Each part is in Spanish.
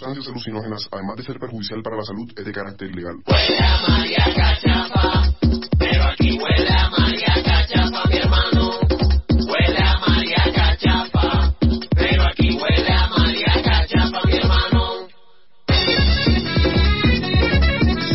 sustancias alucinógenas, además de ser perjudicial para la salud, es de carácter ilegal. pero aquí huele a María Cachapa, mi hermano. Huele a María Cachapa, pero aquí huele a María Cachapa, mi hermano.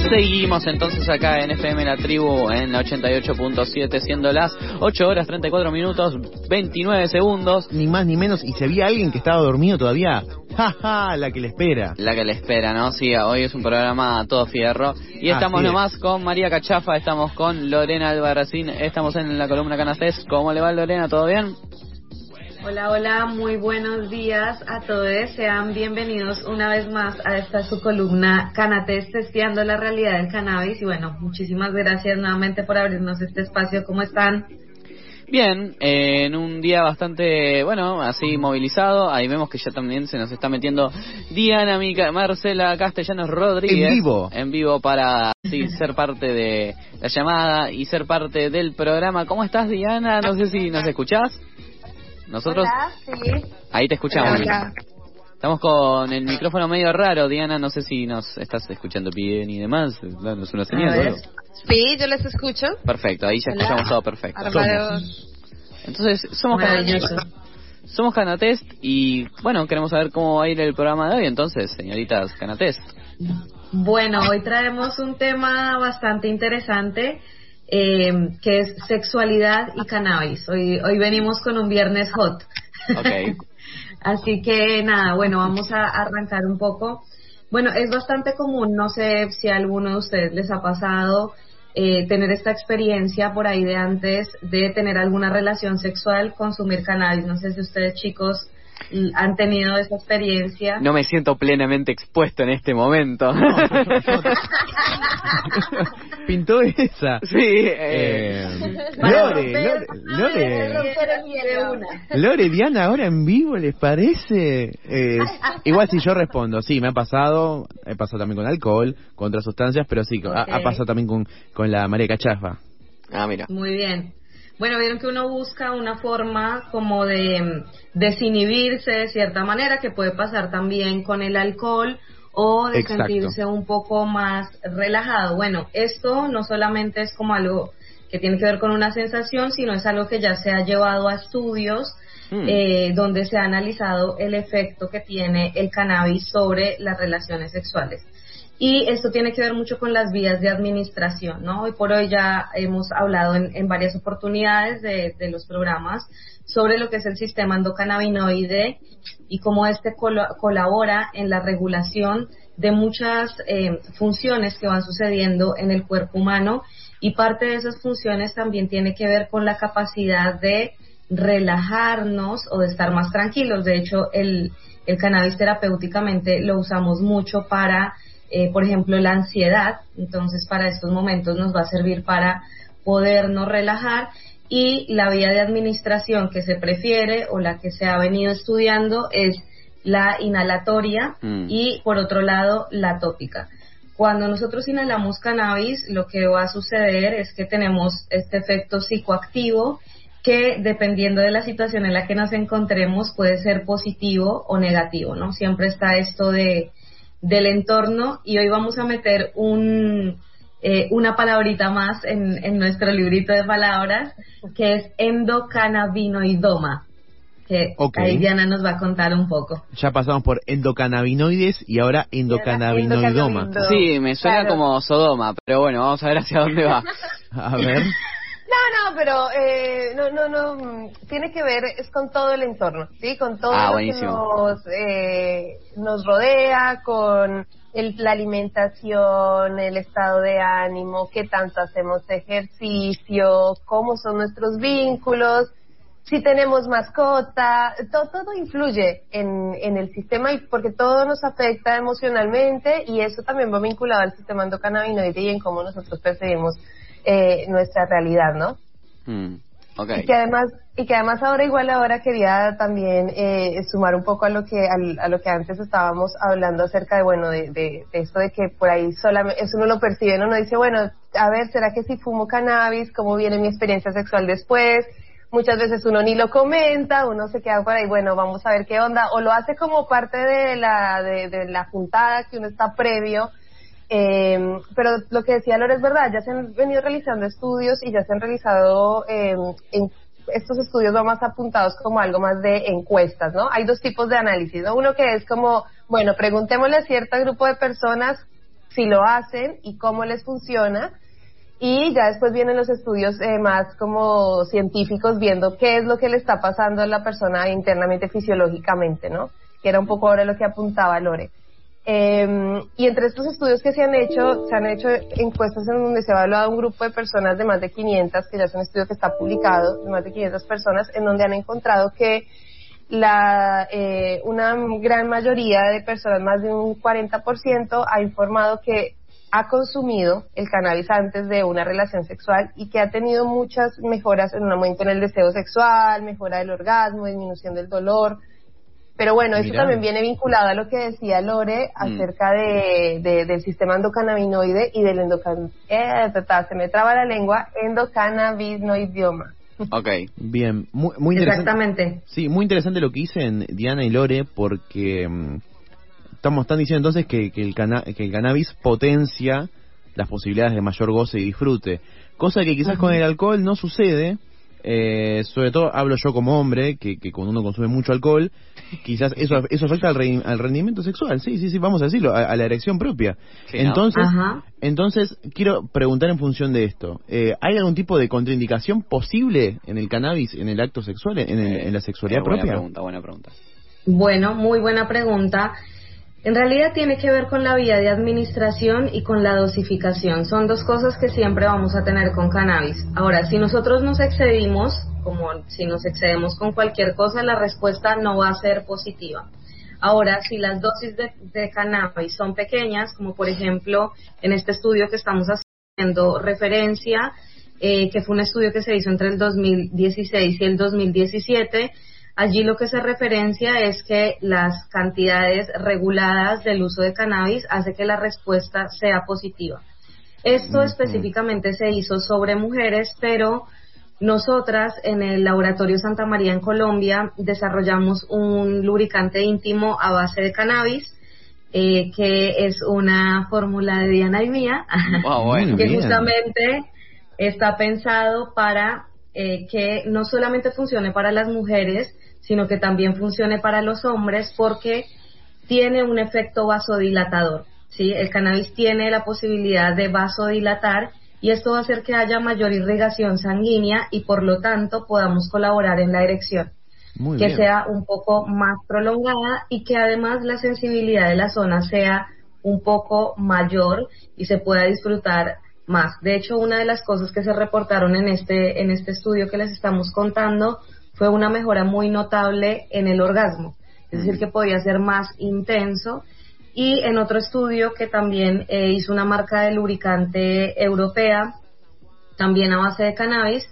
Seguimos entonces acá en FM La Tribu en la 88.7, siendo las 8 horas 34 minutos 29 segundos. Ni más ni menos. Y si había alguien que estaba dormido todavía, la que le espera. La que le espera, ¿no? Sí, hoy es un programa todo fierro. Y estamos Así es. nomás con María Cachafa, estamos con Lorena Albarracín, estamos en la columna Canastés. ¿Cómo le va Lorena? ¿Todo bien? Hola, hola, muy buenos días a todos. Sean bienvenidos una vez más a esta su columna Canates testeando la realidad del cannabis. Y bueno, muchísimas gracias nuevamente por abrirnos este espacio. ¿Cómo están? Bien, eh, en un día bastante, bueno, así movilizado. Ahí vemos que ya también se nos está metiendo Diana Mica- Marcela Castellanos Rodríguez. En vivo. En vivo para sí, ser parte de la llamada y ser parte del programa. ¿Cómo estás, Diana? No sé si nos escuchás. Nosotros sí. ahí te escuchamos. Hola. Estamos con el micrófono medio raro, Diana. No sé si nos estás escuchando bien y demás. Danos una señal. Sí, yo les escucho. Perfecto, ahí ya Hola. escuchamos todo perfecto. Entonces, somos. Canatest, somos Canatest y bueno, queremos saber cómo va a ir el programa de hoy entonces, señoritas Canatest. Bueno, hoy traemos un tema bastante interesante eh, que es sexualidad y cannabis. Hoy, hoy venimos con un viernes hot. Ok. Así que nada, bueno, vamos a arrancar un poco. Bueno, es bastante común, no sé si a alguno de ustedes les ha pasado eh, tener esta experiencia por ahí de antes de tener alguna relación sexual, consumir cannabis. No sé si ustedes chicos han tenido esa experiencia. No me siento plenamente expuesto en este momento. Pintó esa. sí, eh, Eh, Lore, Lore, Lore, Diana, ahora en vivo, ¿les parece? Eh, igual si yo respondo, sí, me ha pasado, he pasado también con alcohol, con otras sustancias, pero sí, ha, pasado también con, con la María Cachafa. Ah, mira. Muy bien. Bueno, vieron que uno busca una forma como de mm, desinhibirse de cierta manera, que puede pasar también con el alcohol o de Exacto. sentirse un poco más relajado. Bueno, esto no solamente es como algo que tiene que ver con una sensación, sino es algo que ya se ha llevado a estudios Hmm. eh, donde se ha analizado el efecto que tiene el cannabis sobre las relaciones sexuales. Y esto tiene que ver mucho con las vías de administración, ¿no? Hoy por hoy ya hemos hablado en, en varias oportunidades de, de los programas sobre lo que es el sistema endocannabinoide y cómo este colo- colabora en la regulación de muchas eh, funciones que van sucediendo en el cuerpo humano y parte de esas funciones también tiene que ver con la capacidad de relajarnos o de estar más tranquilos. De hecho, el, el cannabis terapéuticamente lo usamos mucho para, eh, por ejemplo, la ansiedad. Entonces, para estos momentos nos va a servir para podernos relajar. Y la vía de administración que se prefiere o la que se ha venido estudiando es la inhalatoria Mm. y, por otro lado, la tópica. Cuando nosotros inhalamos cannabis, lo que va a suceder es que tenemos este efecto psicoactivo que dependiendo de la situación en la que nos encontremos puede ser positivo o negativo, ¿no? Siempre está esto de del entorno y hoy vamos a meter un eh, una palabrita más en, en nuestro librito de palabras que es endocannabinoidoma que ahí Diana nos va a contar un poco. Ya pasamos por endocannabinoides y ahora endocannabinoidoma. endocannabinoidoma. Sí, me suena Claro. como Sodoma, pero bueno, vamos a ver hacia dónde va. A ver. No, no, pero eh, no, no, no, mm, tiene que ver es con todo el entorno, ¿sí? Con todo Ah, lo buenísimo. que nos, eh, nos rodea, con el- la alimentación, el estado de ánimo, qué tanto hacemos ejercicio, cómo son nuestros vínculos, si tenemos mascota, to- todo influye en, en el sistema y porque todo nos afecta emocionalmente y eso también va vinculado al sistema endocannabinoide y en cómo nosotros percibimos eh, nuestra realidad, ¿no? Mm. Y que además y que además ahora igual ahora quería también eh, sumar un poco a lo que al- a lo que antes estábamos hablando acerca de bueno de, de, de esto de que por ahí solamente eso uno lo percibe ¿no? uno dice bueno a ver será que si fumo cannabis cómo viene mi experiencia sexual después muchas veces uno ni lo comenta, uno se queda por ahí, bueno, vamos a ver qué onda, o lo hace como parte de la, de, de la juntada que uno está previo. Eh, pero lo que decía Lore es verdad, ya se han venido realizando estudios y ya se han realizado eh, estos estudios van más apuntados como algo más de encuestas, ¿no? Hay dos tipos de análisis, ¿no? Uno que es como, bueno, preguntémosle a cierto grupo de personas si lo hacen y cómo les funciona. Y ya después vienen los estudios eh, más como científicos viendo qué es lo que le está pasando a la persona internamente fisiológicamente, ¿no? Que era un poco ahora lo que apuntaba Lore. Eh, y entre estos estudios que se han hecho, se han hecho encuestas en donde se ha evaluado un grupo de personas de más de 500, que ya es un estudio que está publicado, de más de 500 personas, en donde han encontrado que la, eh, una gran mayoría de personas, más de un 40%, ha informado que ha consumido el cannabis antes de una relación sexual y que ha tenido muchas mejoras en un aumento en el deseo sexual, mejora del orgasmo, disminución del dolor, pero bueno, eso también viene vinculado a lo que decía Lore acerca de, de- del sistema endocannabinoide y del endocan... Eh, se me traba la lengua, endocannabinoidioma. Ok. Bien, muy, muy interesante. Exactamente. Sí, muy interesante lo que dicen Diana y Lore porque mm, estamos están diciendo entonces que, que, el cana- que el cannabis potencia las posibilidades de mayor goce y disfrute, cosa que quizás con el alcohol no sucede. Eh, sobre todo hablo yo como hombre, que, que cuando uno consume mucho alcohol, quizás eso, eso afecta al, re- al rendimiento sexual, sí, sí, sí, vamos a decirlo, a, a la erección propia. Entonces, Ajá. entonces, quiero preguntar en función de esto, eh, ¿hay algún tipo de contraindicación posible en el cannabis, en el acto sexual, en, el- en la sexualidad Eh, buena propia? pregunta, buena pregunta. Bueno, muy buena pregunta. En realidad tiene que ver con la vía de administración y con la dosificación. Son dos cosas que siempre vamos a tener con cannabis. Ahora, si nosotros nos excedimos, como si nos excedemos con cualquier cosa, la respuesta no va a ser positiva. Ahora, si las dosis de, cannabis son pequeñas, como por ejemplo en este estudio que estamos haciendo referencia, eh, que fue un estudio que se hizo entre el 2016 y el 2017, allí lo que se referencia es que las cantidades reguladas del uso de cannabis hace que la respuesta sea positiva. Esto específicamente se hizo sobre mujeres, pero nosotras en el Laboratorio Santa María en Colombia desarrollamos un lubricante íntimo a base de cannabis, eh, que es una fórmula de Diana y mía, Wow, bueno. que bien. justamente está pensado para eh, que no solamente funcione para las mujeres, sino que también funcione para los hombres porque tiene un efecto vasodilatador. ¿sí? El cannabis tiene la posibilidad de vasodilatar y esto va a hacer que haya mayor irrigación sanguínea y por lo tanto podamos colaborar en la erección Muy que bien. sea un poco más prolongada y que además la sensibilidad de la zona sea un poco mayor y se pueda disfrutar más. De hecho, una de las cosas que se reportaron en este, en este estudio que les estamos contando fue una mejora muy notable en el orgasmo, es decir, que podía ser más intenso. Y en otro estudio que también eh, hizo una marca de lubricante europea, también a base de cannabis,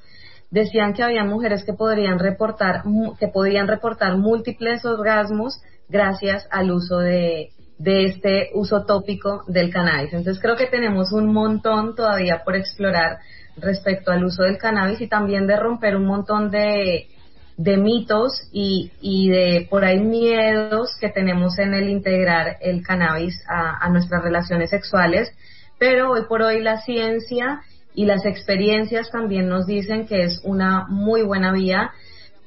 decían que había mujeres que podrían reportar que podían reportar múltiples orgasmos gracias al uso de, de este uso tópico del cannabis. Entonces creo que tenemos un montón todavía por explorar respecto al uso del cannabis y también de romper un montón de, de mitos y, y de por ahí miedos que tenemos en el integrar el cannabis a, a nuestras relaciones sexuales. Pero hoy por hoy la ciencia y las experiencias también nos dicen que es una muy buena vía,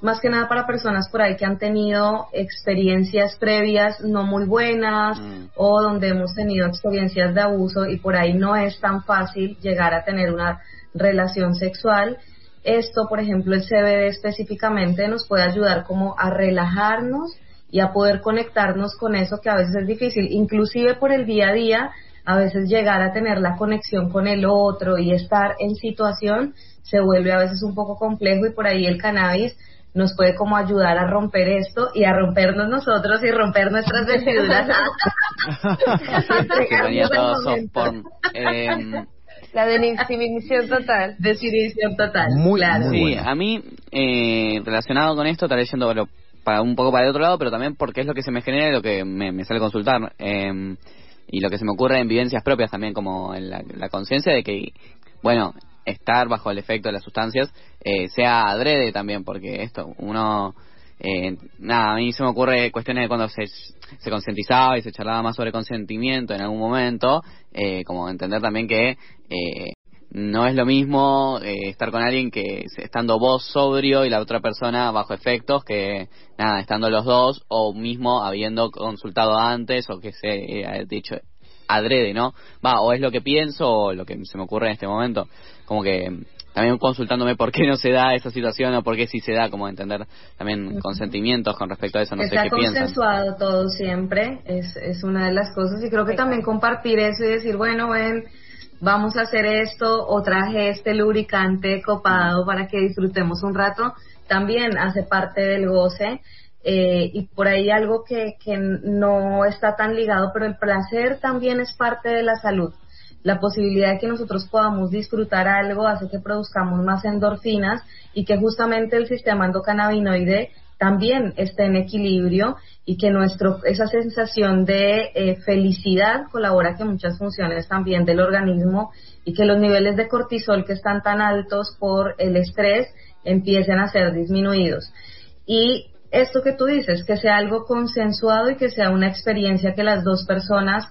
más que nada para personas por ahí que han tenido experiencias previas no muy buenas Mm. o donde hemos tenido experiencias de abuso y por ahí no es tan fácil llegar a tener una relación sexual. Esto, por ejemplo, el CBD específicamente nos puede ayudar como a relajarnos y a poder conectarnos con eso que a veces es difícil, inclusive por el día a día, a veces llegar a tener la conexión con el otro y estar en situación se vuelve a veces un poco complejo y por ahí el cannabis nos puede como ayudar a romper esto y a rompernos nosotros y romper nuestras vestiduras. Que venía todo soft porn. Em, La definición total. Definición total. Muy, claro. muy sí, a mí, eh, relacionado con esto, estaré yendo bueno, para un poco para el otro lado, pero también porque es lo que se me genera y lo que me, me sale consultar. eh, y lo que se me ocurre en vivencias propias también, como en la, la conciencia de que, bueno, estar bajo el efecto de las sustancias eh, sea adrede también, porque esto, uno, eh, nada, a mí se me ocurre cuestiones de cuando se, se concientizaba y se charlaba más sobre consentimiento en algún momento, eh, como entender también que eh, no es lo mismo eh, estar con alguien que estando vos sobrio y la otra persona bajo efectos que nada estando los dos o mismo habiendo consultado antes o que se haya dicho adrede no va o es lo que pienso o lo que se me ocurre en este momento. Como que también consultándome por qué no se da esa situación o por qué sí se da como entender también consentimientos con respecto a eso no Está sé qué piensan consensuado todo siempre, es, es una de las cosas y creo que también compartir eso y decir, bueno, ven, vamos a hacer esto o traje este lubricante copado para que disfrutemos un rato, también hace parte del goce. eh, y por ahí algo que, que no está tan ligado, pero el placer también es parte de la salud. La posibilidad de que nosotros podamos disfrutar algo hace que produzcamos más endorfinas y que justamente el sistema endocannabinoide también esté en equilibrio y que nuestro esa sensación de eh, felicidad colabora que muchas funciones también del organismo y que los niveles de cortisol que están tan altos por el estrés empiecen a ser disminuidos. Y esto que tú dices, que sea algo consensuado y que sea una experiencia que las dos personas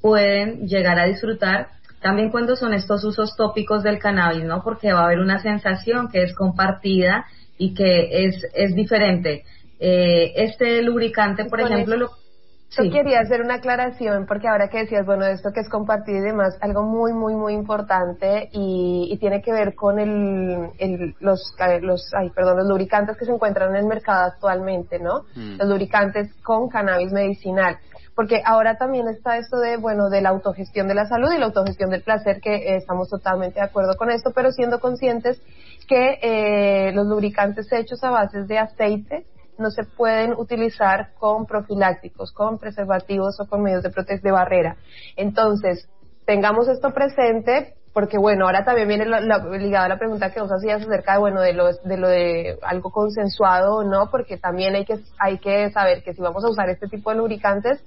pueden llegar a disfrutar, también cuando son estos usos tópicos del cannabis, ¿no? Porque va a haber una sensación que es compartida y que es, es diferente. Eh, este lubricante, por Con ejemplo, lo, Yo sí. quería hacer una aclaración porque ahora que decías, bueno, esto que es compartir y demás, algo muy, muy, muy importante y, y tiene que ver con el, el- los, ca- los, ay, perdón, los lubricantes que se encuentran en el mercado actualmente, ¿no? Mm. Los lubricantes con cannabis medicinal. Porque ahora también está esto de, bueno, de la autogestión de la salud y la autogestión del placer, que eh, estamos totalmente de acuerdo con esto, pero siendo conscientes que eh, los lubricantes hechos a bases de aceite no se pueden utilizar con profilácticos, con preservativos o con medios de protección de barrera. Entonces, tengamos esto presente porque bueno, ahora también viene la, la- ligada a la pregunta que vos hacías acerca de bueno, de lo, de lo de algo consensuado o no, porque también hay que hay que saber que si vamos a usar este tipo de lubricantes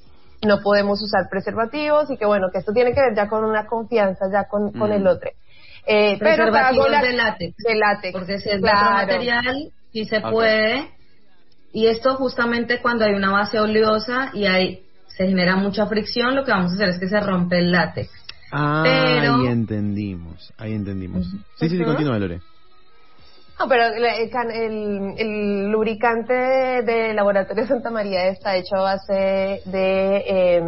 no podemos usar preservativos y que bueno, que esto tiene que ver ya con una confianza ya con, con Mm. el otro. Eh, pero Preservativos la- de látex. de látex. Porque si es de claro. otro material, sí se puede. Y esto justamente cuando hay una base oleosa y hay, se genera mucha fricción, lo que vamos a hacer es que se rompe el látex. Ah, Pero- ahí entendimos, ahí entendimos. Sí, sí, sí, continúa, Lore. No, pero el, el el- lubricante de Laboratorio Santa María está hecho a base de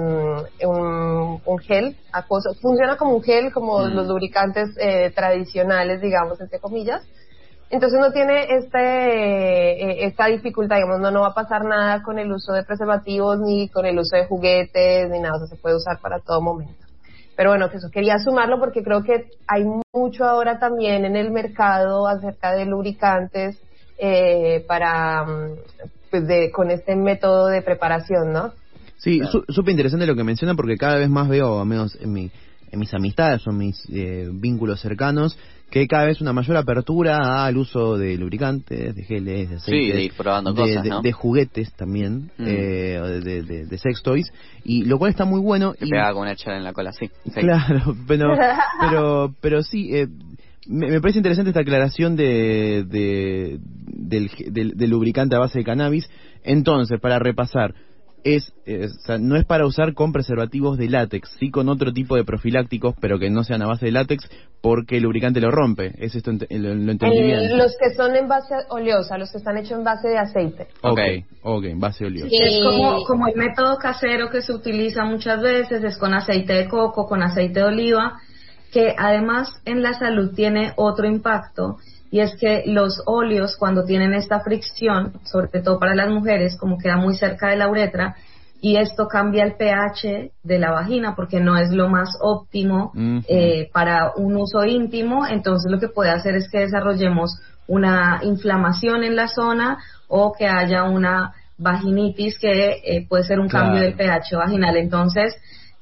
un, un gel acuoso. Funciona como un gel, como Mm. los lubricantes eh, tradicionales, digamos, entre comillas. Entonces no tiene este, eh, esta dificultad, digamos, no, no va a pasar nada con el uso de preservativos, ni con el uso de juguetes, ni nada, o sea, se puede usar para todo momento. Pero bueno, que eso quería sumarlo porque creo que hay mucho ahora también en el mercado acerca de lubricantes eh, para, mm, pues de, con este método de preparación, ¿no? Sí, su- súper interesante lo que menciona porque cada vez más veo, al menos en, mi, mis amistades o en mis eh, vínculos cercanos, que cada vez una mayor apertura al uso de lubricantes, de geles, de Sí, aceites, de ir probando de, cosas, de- ¿no? de juguetes también, Mm. eh, o de, de- de- de sex toys, y lo cual está muy bueno. que y- pegaba con una chela en la cola sí, sí. Claro, pero, pero, pero sí, eh, me, me parece interesante esta aclaración de, de- del, del- del lubricante a base de cannabis. Entonces, para repasar, es, eh, o sea, no es para usar con preservativos de látex, sí con otro tipo de profilácticos, pero que no sean a base de látex, porque el lubricante lo rompe. ¿Es esto ent- lo, lo entendí Eh, bien? los que son en base oleosa, los que están hechos en base de aceite. Ok, Ok. ok, base oleosa. Sí. Es como, como el método casero que se utiliza muchas veces, es con aceite de coco, con aceite de oliva, que además en la salud tiene otro impacto, y es que los óleos cuando tienen esta fricción, sobre todo para las mujeres, como queda muy cerca de la uretra, y esto cambia el pH de la vagina porque no es lo más óptimo eh, para un uso íntimo, entonces lo que puede hacer es que desarrollemos una inflamación en la zona o que haya una vaginitis que eh, puede ser un Claro. cambio del pH vaginal. Entonces,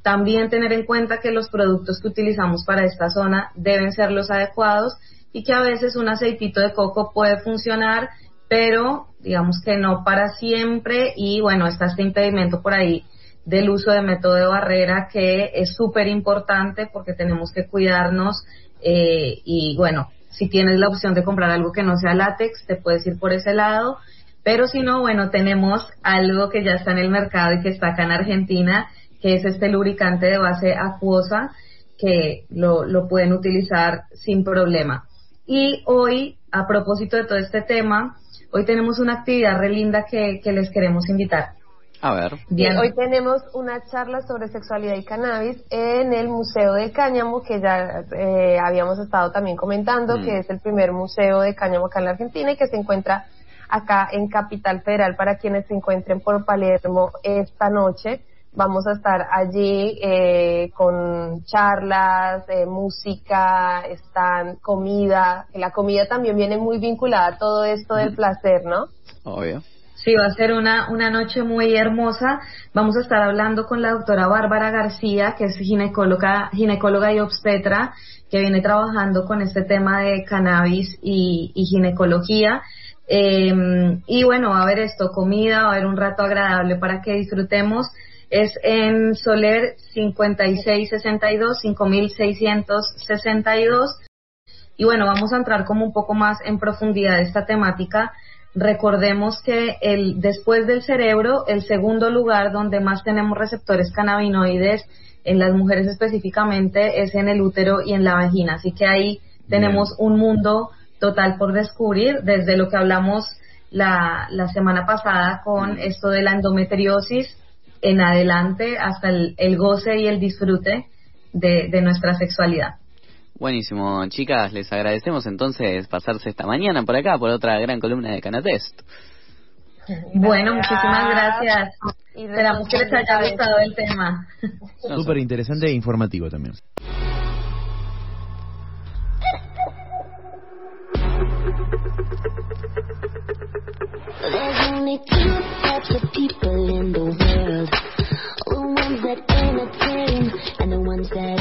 también tener en cuenta que los productos que utilizamos para esta zona deben ser los adecuados y que a veces un aceitito de coco puede funcionar, pero digamos que no para siempre y bueno, está este impedimento por ahí del uso de método de barrera que es súper importante porque tenemos que cuidarnos eh, y bueno, si tienes la opción de comprar algo que no sea látex, te puedes ir por ese lado. Pero si no, bueno, tenemos algo que ya está en el mercado y que está acá en Argentina, que es este lubricante de base acuosa, que lo, lo pueden utilizar sin problema. Y hoy, a propósito de todo este tema, hoy tenemos una actividad re linda que, que les queremos invitar. A ver. Bien. Hoy tenemos una charla sobre sexualidad y cannabis en el Museo de Cáñamo, que ya eh, habíamos estado también comentando, Mm. que es el primer museo de cáñamo acá en la Argentina y que se encuentra acá en Capital Federal para quienes se encuentren por Palermo esta noche. Vamos a estar allí eh, con charlas, eh, música, están comida. La comida también viene muy vinculada a todo esto del placer, ¿no? Obvio. Sí, va a ser una, una noche muy hermosa. Vamos a estar hablando con la doctora Bárbara García, que es ginecóloga, ginecóloga y obstetra, que viene trabajando con este tema de cannabis y, y ginecología. Eh, y bueno, va a haber esto, comida, va a haber un rato agradable para que disfrutemos. Es en Soler 5662, 5662. Y bueno, vamos a entrar como un poco más en profundidad de esta temática. Recordemos que el, después del cerebro, el segundo lugar donde más tenemos receptores cannabinoides en las mujeres específicamente es en el útero y en la vagina. Así que ahí tenemos un mundo total por descubrir, desde lo que hablamos la, la semana pasada con esto de la endometriosis en adelante hasta el, el goce y el disfrute de, de nuestra sexualidad. Buenísimo, chicas, les agradecemos entonces pasarse esta mañana por acá por otra gran columna de Canatest. Bueno, muchísimas gracias. Y Esperamos que les haya gustado el tema. Súper interesante e informativo también. There's only two Wednesday.